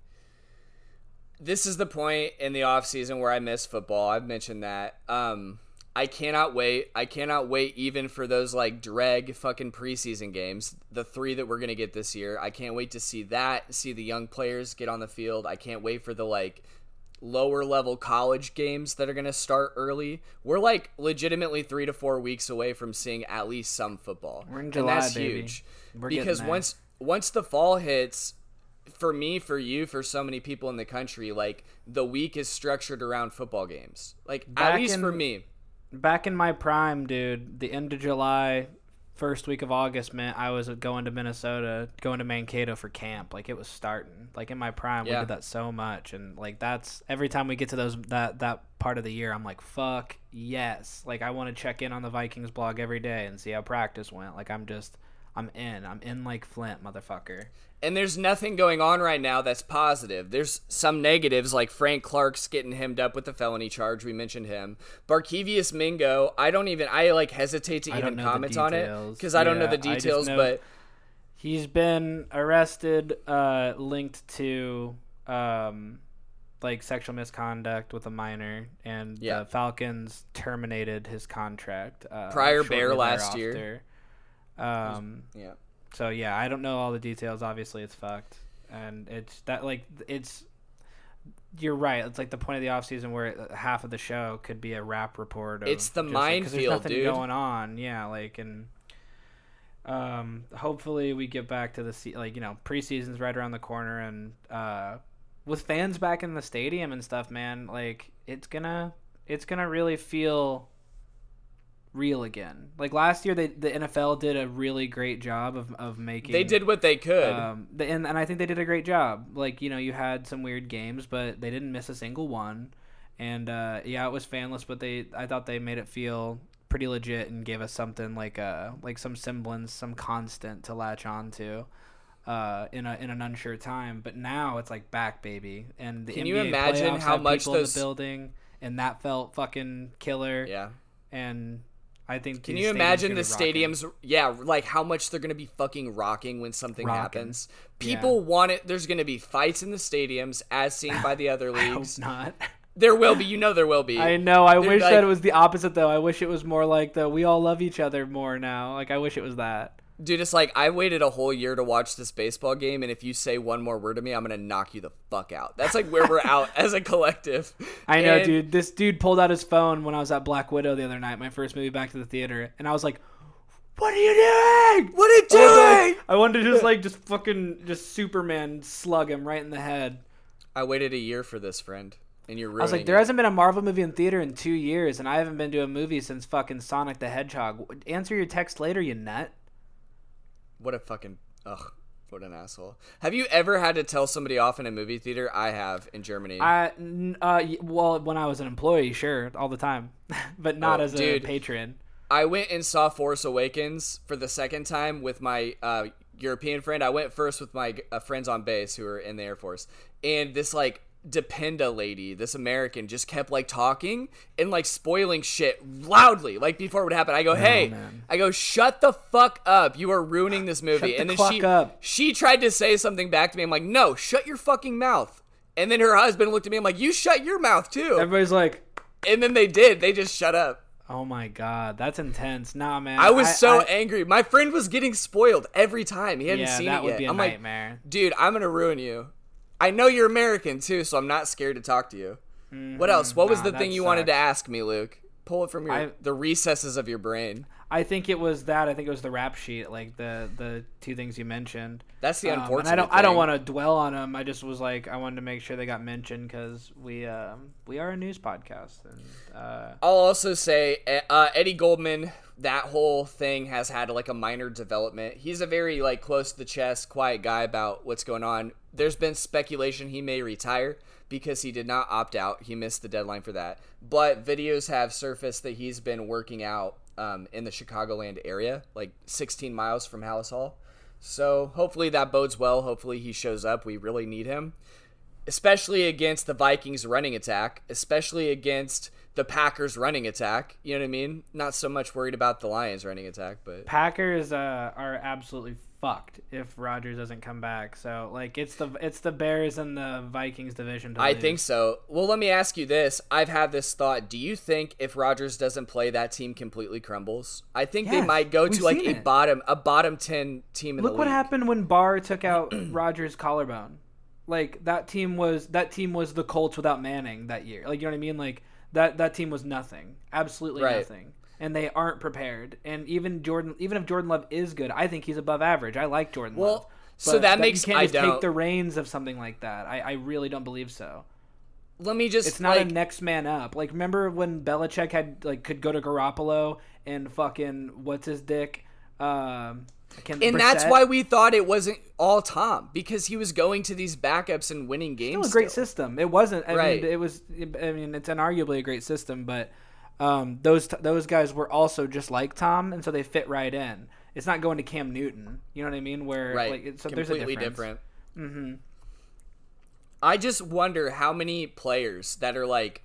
this is the point in the off season where I miss football. I've mentioned that. Um I cannot wait. I cannot wait even for those like drag fucking preseason games, the 3 that we're going to get this year. I can't wait to see that, see the young players get on the field. I can't wait for the like lower level college games that are going to start early. We're like legitimately 3 to 4 weeks away from seeing at least some football. We're in and that's baby. huge. We're because once once the fall hits, for me, for you, for so many people in the country, like the week is structured around football games. Like Back at least in- for me. Back in my prime, dude, the end of July, first week of August meant I was going to Minnesota, going to Mankato for camp. Like it was starting. Like in my prime, we did that so much, and like that's every time we get to those that that part of the year, I'm like, fuck yes. Like I want to check in on the Vikings blog every day and see how practice went. Like I'm just, I'm in. I'm in like Flint, motherfucker. And there's nothing going on right now that's positive. There's some negatives, like Frank Clark's getting hemmed up with the felony charge. We mentioned him. Barkevius Mingo, I don't even, I like hesitate to even comment on it because I don't know the details, know- but He's been arrested, uh, linked to um, like sexual misconduct with a minor, and Yeah. the Falcons terminated his contract. Uh, Prior Bear last year. Um, yeah. so yeah, I don't know all the details. Obviously, it's fucked, and it's that like it's. You're right. It's like the point of the off season where half of the show could be a rap report. Of It's the just, like, minefield, nothing dude. going on. Yeah, like and um, hopefully we get back to the se- like you know preseason's right around the corner and uh, with fans back in the stadium and stuff, man. Like it's gonna it's gonna really feel real again. Like last year, they the NFL did a really great job of of making They did what they could. um, the, and and I think they did a great job. Like you know, you had some weird games, but they didn't miss a single one. And uh, yeah, it was fanless, but they I thought they made it feel pretty legit and gave us something like uh like some semblance, some constant to latch on to. Uh, in a in an unsure time, but now it's like back, baby, and the Can NBA you imagine how much people in those- the building, and that felt fucking killer. yeah. And I think Can you imagine the stadiums? Yeah, like how much they're gonna be fucking rocking when something Rocking. happens. People want it. There's gonna be fights in the stadiums, as seen by the other *laughs* I leagues. not. There will be. You know there will be. I know. I wish like- that it was the opposite, though. I wish it was more like the we all love each other more now. Like I wish it was that. Dude, it's like I waited a whole year to watch this baseball game, and if you say one more word to me, I'm gonna knock you the fuck out. That's like where we're out as a collective. *laughs* I know, And- dude. This dude pulled out his phone when I was at Black Widow the other night, my first movie back to the theater, and I was like, "What are you doing? What are you doing? like- I wanted to just like *laughs* just fucking just Superman slug him right in the head. I waited a year for this, friend, and you're I was like, there it. hasn't been a Marvel movie in theater in two years, and I haven't been to a movie since fucking Sonic the Hedgehog. Answer your text later, you nut. What a fucking ugh. What an asshole. Have you ever had to tell somebody off in a movie theater? I have in Germany. I, uh, well, when I was an employee, sure, all the time, *laughs* but not Oh, as a patron. I went and saw Force Awakens for the second time with my uh, European friend. I went first with my uh, friends on base who were in the Air Force, and this like Dependa lady, this American, just kept like talking and like spoiling shit loudly, like before it would happen. I go, hey, Oh. I go, shut the fuck up! You are ruining this movie. the and then she up. she tried to say something back to me. I'm like, no, shut your fucking mouth. And then her husband looked at me. I'm like, you shut your mouth too. Everybody's like, And then they did. They just shut up. "Oh my god, that's intense." Nah, man. I was so I- angry. My friend was getting spoiled every time. He hadn't yeah, seen that it would yet. be a I'm like, dude, I'm gonna ruin you. I know you're American too, so I'm not scared to talk to you. What else? What was Mm-hmm. Nah, the thing you wanted to ask me, Luke? Pull it from your I- the recesses of your brain. I think it was that. I think it was the rap sheet, like the the two things you mentioned. That's the Um, unfortunate. I don't. I don't want to dwell on them. I just was like, I wanted to make sure they got mentioned because we um, we are a news podcast, and uh, I'll also say uh, uh, Eddie Goldman. That whole thing has had like a minor development. He's a very like close to the chest, quiet guy about what's going on. There's been speculation he may retire because he did not opt out. He missed the deadline for that. But videos have surfaced that he's been working out um, in the Chicagoland area, like 16 miles from Halas Hall. So hopefully that bodes well. Hopefully he shows up. We really need him especially against the Vikings running attack, especially against the Packers running attack. You know what I mean? Not so much worried about the Lions running attack, but Packers uh, are absolutely fucked if Rodgers doesn't come back. So like, it's the it's the Bears and the Vikings division. To I lose. think so. Well, let me ask you this. I've had this thought. Do you think if Rodgers doesn't play, that team completely crumbles? I think they might go to like a it. bottom a bottom 10 team in Look what league. happened when Barr took out *clears throat* Rodgers' collarbone. Like that team was that team was the Colts without Manning that year. Like you know what I mean? Like that that team was nothing, absolutely Right. nothing, and they aren't prepared. And even Jordan, even if Jordan Love is good, I think he's above average. I like Jordan Well, Love. so But that makes- you can't I just don't- take the reins of something like that. I, I really don't believe so. Let me just It's not like a next man up. Like remember when Belichick had like could go to Garoppolo and fucking what's his dick. Um, And that's why we thought it wasn't all Tom because he was going to these backups and winning games. still a great still. system. It wasn't. I Right. mean, it was. I mean, it's unarguably a great system, but um, those those guys were also just like Tom, and so they fit right in. It's not going to Cam Newton. You know what I mean? Where right like it's, so there's a completely difference. different mm-hmm. i just wonder how many players that are like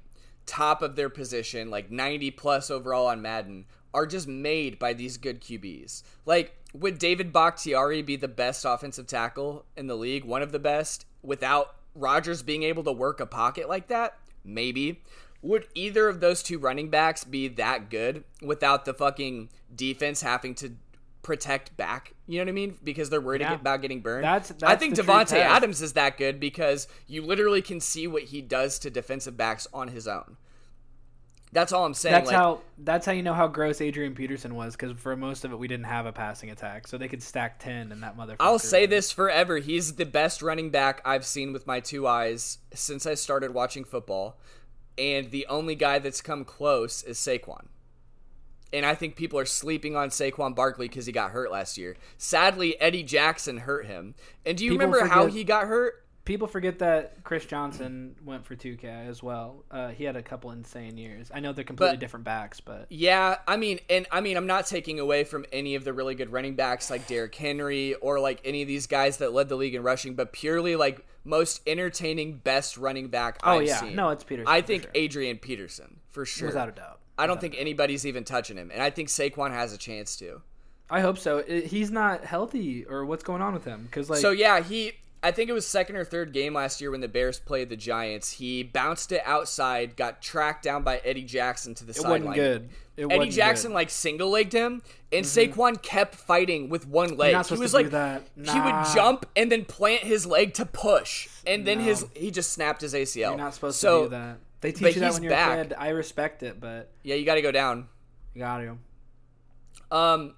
top of their position like 90 plus overall on madden are just made by these good qbs like would david bakhtiari be the best offensive tackle in the league one of the best without Rodgers being able to work a pocket like that maybe would either of those two running backs be that good without the fucking defense having to protect back? You know what I mean? Because they're worried Yeah. about getting burned. That's- I think Davante. Adams is that good because you literally can see what he does to defensive backs on his own. That's all I'm saying. That's like, how. That's how you know how gross Adrian Peterson was, because for most of it we didn't have a passing attack, so they could stack ten, and that motherfucker. I'll say this forever. He's the best running back I've seen with my two eyes since I started watching football. And the only guy that's come close is Saquon. And I think people are sleeping on Saquon Barkley because he got hurt last year. Sadly, Eddie Jackson hurt him. And do you People remember how he got hurt? People forget that Chris Johnson went for 2K as well. Uh, he had a couple insane years. I know they're completely But- different backs, but Yeah, I mean, and I mean, I'm not taking away from any of the really good running backs like Derrick Henry or like any of these guys that led the league in rushing, but purely like most entertaining, best running back Oh, I've yeah. seen. No, it's Peterson I think sure. Adrian Peterson for sure, without a doubt. I don't think anybody's even touching him, and I think Saquon has a chance to. I hope so. He's not healthy, or what's going on with him? Because like, so yeah, he. I think it was second or third game last year when the Bears played the Giants. He bounced it outside, got tracked down by Eddie Jackson to the sideline. it wasn't good. It Eddie wasn't Jackson good. like single legged him, and Saquon kept fighting with one leg. He was like that. he would jump and then plant his leg to push, and then No. his he just snapped his ACL. You're not supposed so, to do that. They teach you that when you're back. a kid. I respect it, but Yeah, you got to go down. you got to. Um,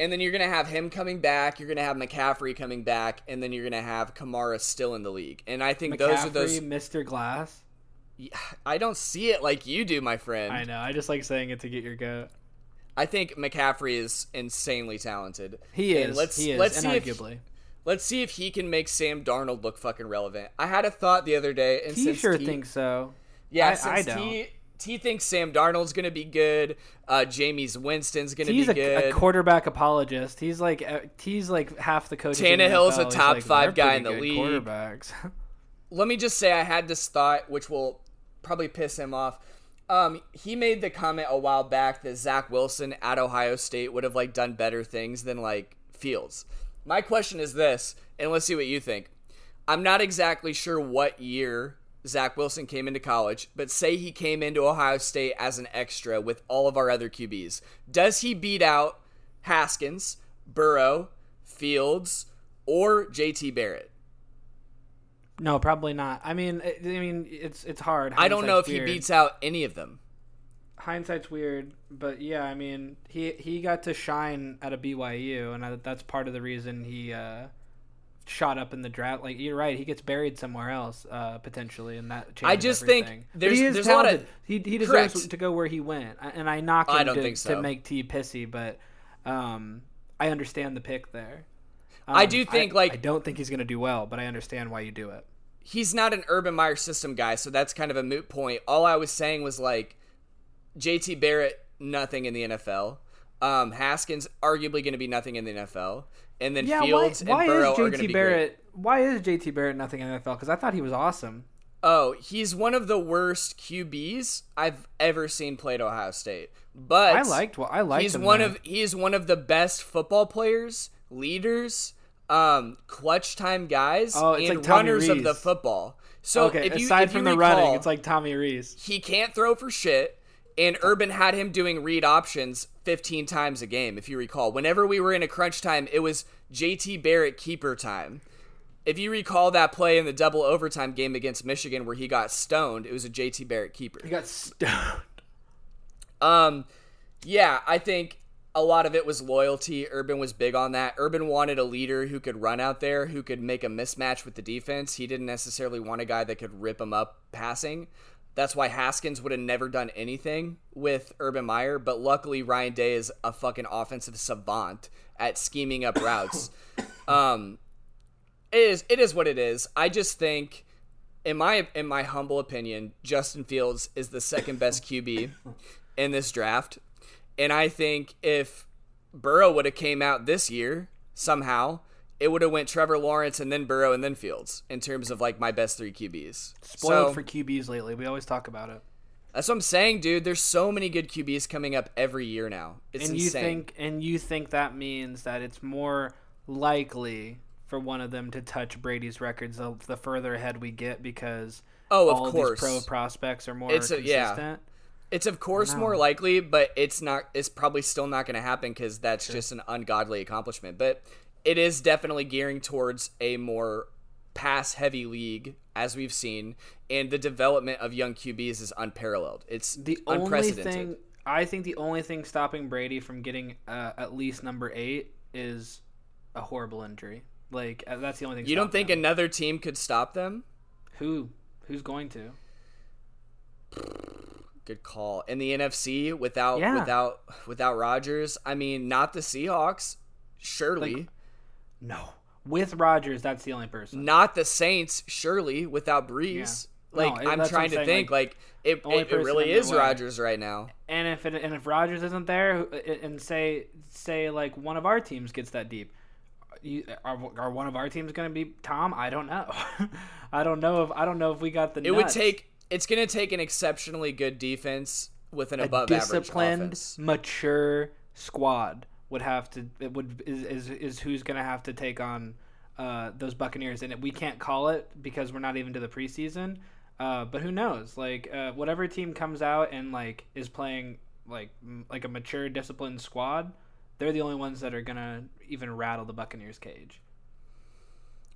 and then you're gonna have him coming back. You're gonna have McCaffrey coming back, and then you're gonna have Kamara still in the league. And I think those are those. Mr. Glass. I don't see it like you do, my friend. I know. I just like saying it to get your goat. I think McCaffrey is insanely talented. He And is. let's he is. let's see if let's see if he can make Sam Darnold look fucking relevant. I had a thought the other day, and he sure T- thinks so. yeah, I- since I T, T thinks Sam Darnold's gonna be good, uh, Jameis Winston's gonna be a, good. a quarterback apologist. He's like uh, he's like half the the Tannehill's a top like, five guy in the league." Quarterbacks. *laughs* let me just say I had this thought, which will probably piss him off. Um, he made the comment a while back that Zach Wilson at Ohio State would have like done better things than like Fields. My question is this, and let's see what you think. I'm not exactly sure what year Zach Wilson came into college, but say he came into Ohio State as an extra with all of our other QBs. Does he beat out Haskins, Burrow, Fields, or JT Barrett? no, probably not. I mean, I mean, it's it's hard. I don't know if Hindsight's he beats out any of them. hindsight's weird, but yeah, I mean, he he got to shine at a BYU, and that's part of the reason he uh, shot up in the draft. Like you're right, he gets buried somewhere else uh, potentially, and that changes I just think everything. But there's- he is there's a lot of- he he deserves Correct. to go where he went, and I knock him I don't to, think so. to make T pissy, but um, I understand the pick there. I Um, do think, like- I don't think he's gonna do well, but I understand why you do it. he's not an Urban Meyer system guy, so that's kind of a moot point. All I was saying was like JT Barrett, nothing in the NFL. Um, Haskins arguably going to be nothing in the NFL, and then Yeah, Fields why and Burrow is are going to JT be Barrett? great. Why is JT Barrett nothing in the NFL? Because I thought he was awesome. Oh, he's one of the worst QBs I've ever seen play at Ohio State. But I liked well, I liked he's him one of he's one of the best football players, leaders, um, clutch time guys, Oh, it's and like runners of the football. So okay. if you, aside if from the recall, running, it's like Tommy Reese. he can't throw for shit. And Urban had him doing read options 15 times a game, if you recall. Whenever we were in a crunch time, it was JT Barrett keeper time. If you recall that play in the double overtime game against Michigan where he got stoned, it was a JT Barrett keeper. He got stoned. Um, yeah, I think a lot of it was loyalty. Urban was big on that. Urban wanted a leader who could run out there, who could make a mismatch with the defense. He didn't necessarily want a guy that could rip him up passing. That's why Haskins would have never done anything with Urban Meyer, but luckily Ryan Day is a fucking offensive savant at scheming up routes. *coughs* um, it is it is what it is. I just think in my in my humble opinion, Justin Fields is the second best QB in this draft. And I think if Burrow would have came out this year somehow, it would have went Trevor Lawrence and then Burrow and then Fields in terms of like my best three QBs. Spoiled So, for QBs lately. We always talk about it. that's what I'm saying, dude. There's so many good QBs coming up every year now. It's and insane. you think and you think that means that it's more likely for one of them to touch Brady's records the, the further ahead we get because Oh, of all of course. these pro prospects are more It's a- yeah. consistent. It's of course more likely, but it's not. It's probably still not going to happen because that's just an ungodly accomplishment. But it is definitely gearing towards a more pass-heavy league, as we've seen, and the development of young QBs is unparalleled. It's The only thing I think the only thing stopping Brady from getting uh, at least number eight is a horrible injury. Like uh, that's the only thing. you don't think him. another team could stop them? who who's going to? Good call. In the NFC, without Yeah. without without Rodgers, I mean, not the Seahawks, surely. Like- No, with Rodgers, that's the only person. not the Saints, surely, without Brees. Yeah. Like No, I'm trying I'm to think, like, it, it, it really is way. Rodgers right now. And if it, and if Rodgers isn't there, and say say like one of our teams gets that deep, you, are are one of our teams going to be Tom? I don't know. *laughs* I don't know if I don't know if we got the. It would take. It's gonna take an exceptionally good defense with an a above average disciplined, mature squad would have to. It would is is, is who's going to have to take on uh, those Buccaneers, and we can't call it because we're not even to the preseason. Uh, but who knows? Like uh, whatever team comes out and like is playing like m- like a mature, disciplined squad, they're the only ones that are gonna even rattle the Buccaneers' cage.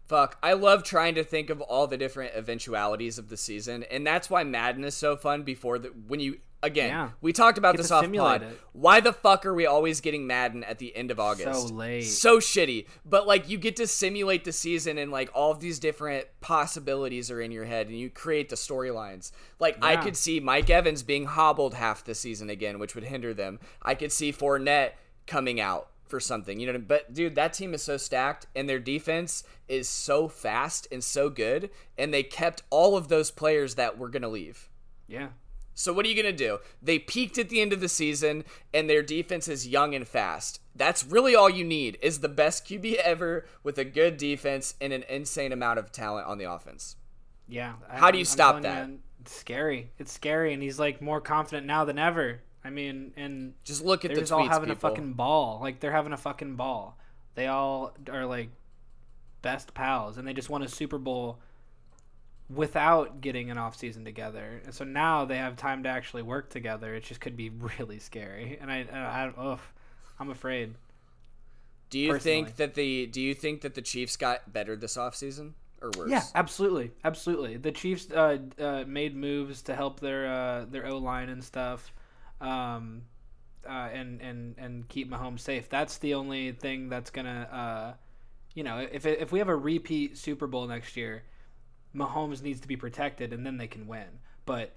Fuck, I love trying to think of all the different eventualities of the season, and that's why Madden is so fun. Before the when you again, Yeah. we talked about Get this to off pod. it. Why the fuck are we always getting Madden at the end of August? So late. so shitty. But like you get to simulate the season, and like all of these different possibilities are in your head, and you create the storylines. Like I could see Mike Evans being hobbled half the season again, which would hinder them. I could see Fournette coming out for something, you know. But dude, that team is so stacked, and their defense is so fast and so good, and they kept all of those players that were gonna leave. Yeah. So what are you going to do? They peaked at the end of the season and their defense is young and fast. That's really all you need is the best QB ever with a good defense and an insane amount of talent on the offense. Yeah. How do you stop that? you, it's scary. It's scary, and he's like more confident now than ever. I mean, and Just look at they're the just tweets, all having people. a fucking ball. Like they're having a fucking ball. They all are like best pals, and they just won a Super Bowl without getting an off season together. And so now they have time to actually work together. It just could be *laughs* really scary. And I, I, I ugh, I'm afraid. do you think that the do you think that the Chiefs got better this offseason or worse? Yeah, absolutely, absolutely. The Chiefs uh, uh, made moves to help their uh, their O line and stuff. um, uh, and and and keep Mahomes safe. That's the only thing that's gonna, uh, you know, if if we have a repeat Super Bowl next year, Mahomes needs to be protected, and then they can win. But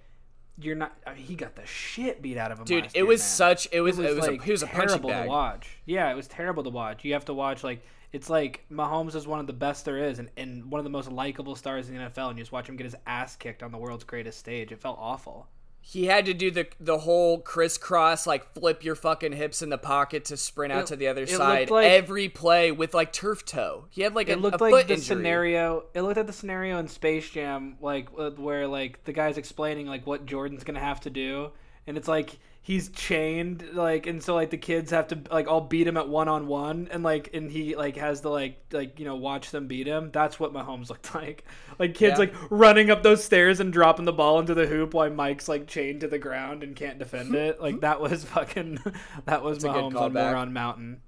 you're not. I mean, he got the shit beat out of him. Dude, it year, was man. such it was it was, like a, he was a terrible to watch. Yeah, it was terrible to watch. You have to watch like it's like Mahomes is one of the best there is, and, and one of the most likable stars in the NFL. And you just watch him get his ass kicked on the world's greatest stage. It felt awful. He had to do the the whole crisscross, like flip your fucking hips in the pocket to sprint out It- to the other side. like- Every play with like turf toe. He had like a, It looked a like foot the injury. scenario. It looked like the scenario in Space Jam, like uh, where like the guy's explaining like what Jordan's gonna have to do, and it's like he's chained, like, and so like the kids have to like all beat him at one on one, and like and he like has to like like you know watch them beat him. That's what Mahomes looked *laughs* like. Like kids Yeah. like running up those stairs and dropping the ball into the hoop while Mike's like chained to the ground and can't defend it. *laughs* Like that was *laughs* fucking. That was That's good Mahomes on. Moron Mountain.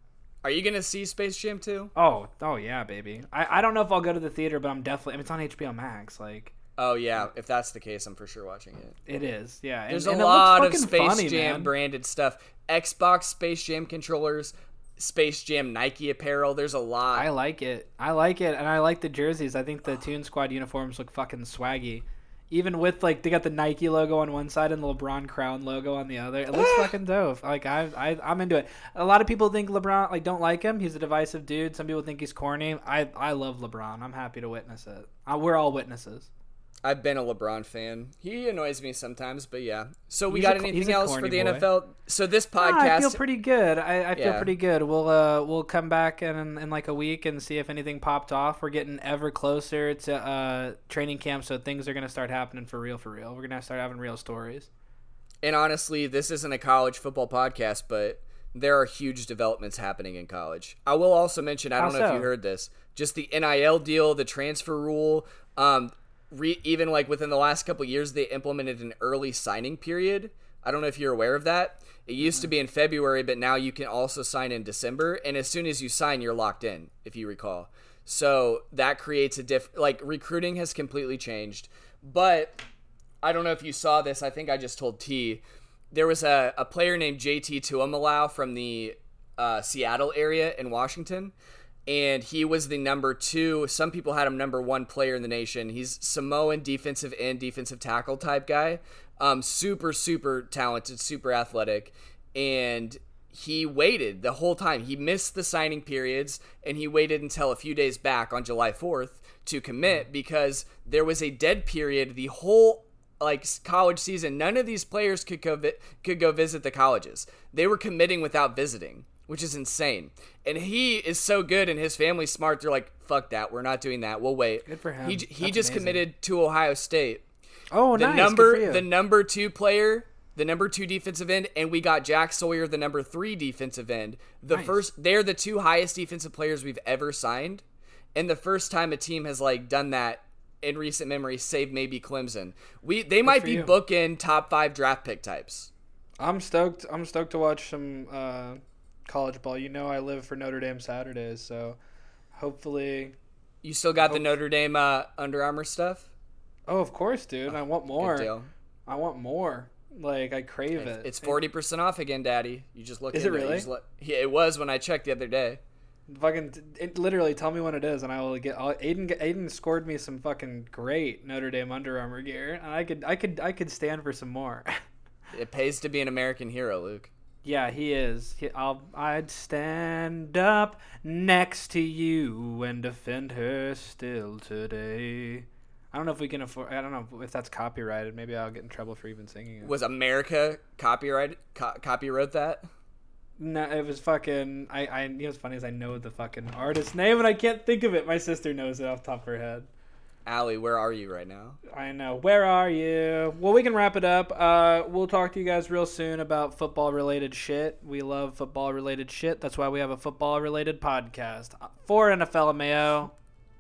Are you gonna see Space Jam 2? Oh, oh yeah, baby. I, I don't know if I'll go to the theater, but I'm definitely. I mean, it's on HBO Max. Like Oh yeah, if that's the case, I'm for sure watching it. it is. Yeah. And, There's a lot of Space funny, Jam man. branded stuff. Xbox Space Jam controllers, Space Jam Nike apparel. There's a lot. I like it. I like it, and I like the jerseys. I think the Toon Squad uniforms look fucking swaggy. Even with like they got the Nike logo on one side and the LeBron Crown logo on the other. It looks *gasps* fucking dope. Like I, I I'm into it. A lot of people think LeBron like don't like him. He's a divisive dude. Some people think he's corny. I I love LeBron. I'm happy to witness it. Uh, we're all witnesses. I've been a LeBron fan. He annoys me sometimes, but yeah. So we He's got a- anything else for the boy. NFL? So this No, podcast. I feel pretty good. I, I feel Yeah. pretty good. We'll uh we'll come back in in like a week and see if anything popped off. We're getting ever closer to uh training camp, so things are gonna start happening for real. For real, we're gonna start having real stories. and honestly, this isn't a college football podcast, but there are huge developments happening in college. I will also mention, I don't know if you heard this, just the NIL deal, the transfer rule. Um, re- even like within the last couple years, they implemented an early signing period. I don't know if you're aware of that. It used to be in February, but now you can also sign in December. And as soon as you sign, you're locked in, if you recall. So that creates a diff. Like recruiting has completely changed. But I don't know if you saw this. I think I just told T. There was a, a player named JT Tuimoloau from the uh, Seattle area in Washington, and he was the number two. Some people had him number one player in the nation. He's Samoan defensive end, defensive tackle type guy. Um, super, super talented, super athletic, and he waited the whole time. He missed the signing periods, and he waited until a few days back on July 4th to commit because there was a dead period the whole like college season. None of these players could go vi- could go visit the colleges. They were committing without visiting, which is insane. And he is so good, and his family's smart. They're like, "Fuck that, we're not doing that. We'll wait." Good for him. He he That's just amazing. committed to Ohio State Oh, the nice. number Good the number two player the number two defensive end and we got jack sawyer the number three defensive end the Nice. first they're the two highest defensive players we've ever signed and the first time a team has like done that in recent memory save maybe clemson we they might be you. booking top five draft pick types I'm stoked. I'm stoked to watch some uh, college ball. You know, I live for Notre Dame Saturdays, so hopefully. you still got the notre dame uh, under armor stuff Oh, of course, dude. I want more. I want more. Like I crave it. it's 40% off again daddy you just look Is it really? yeah, it was when i checked the other day Fucking it, literally tell me when it is, and I will get. I'll, Aiden Aiden scored me some fucking great Notre Dame Under Armour gear, and I could I could I could stand for some more. *laughs* it pays to be an american hero luke yeah, he is. He, I'll I'd stand up next to you and defend her still today. I don't know if we can afford. I don't know if that's copyrighted. Maybe I'll get in trouble for even singing it. was America copyright co- copywrote that? No, it was fucking. I, I. You know what's funny is I know the fucking artist name and I can't think of it. My sister knows it off the top of her head. Allie, where are you right now? I know. Where are you? Well, we can wrap it up. Uh, we'll talk to you guys real soon about football related shit. We love football related shit. That's why we have a football related podcast. For NFL Mayo,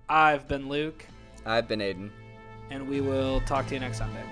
I've been Luke, I've been Aiden. and we will talk to you next Sunday.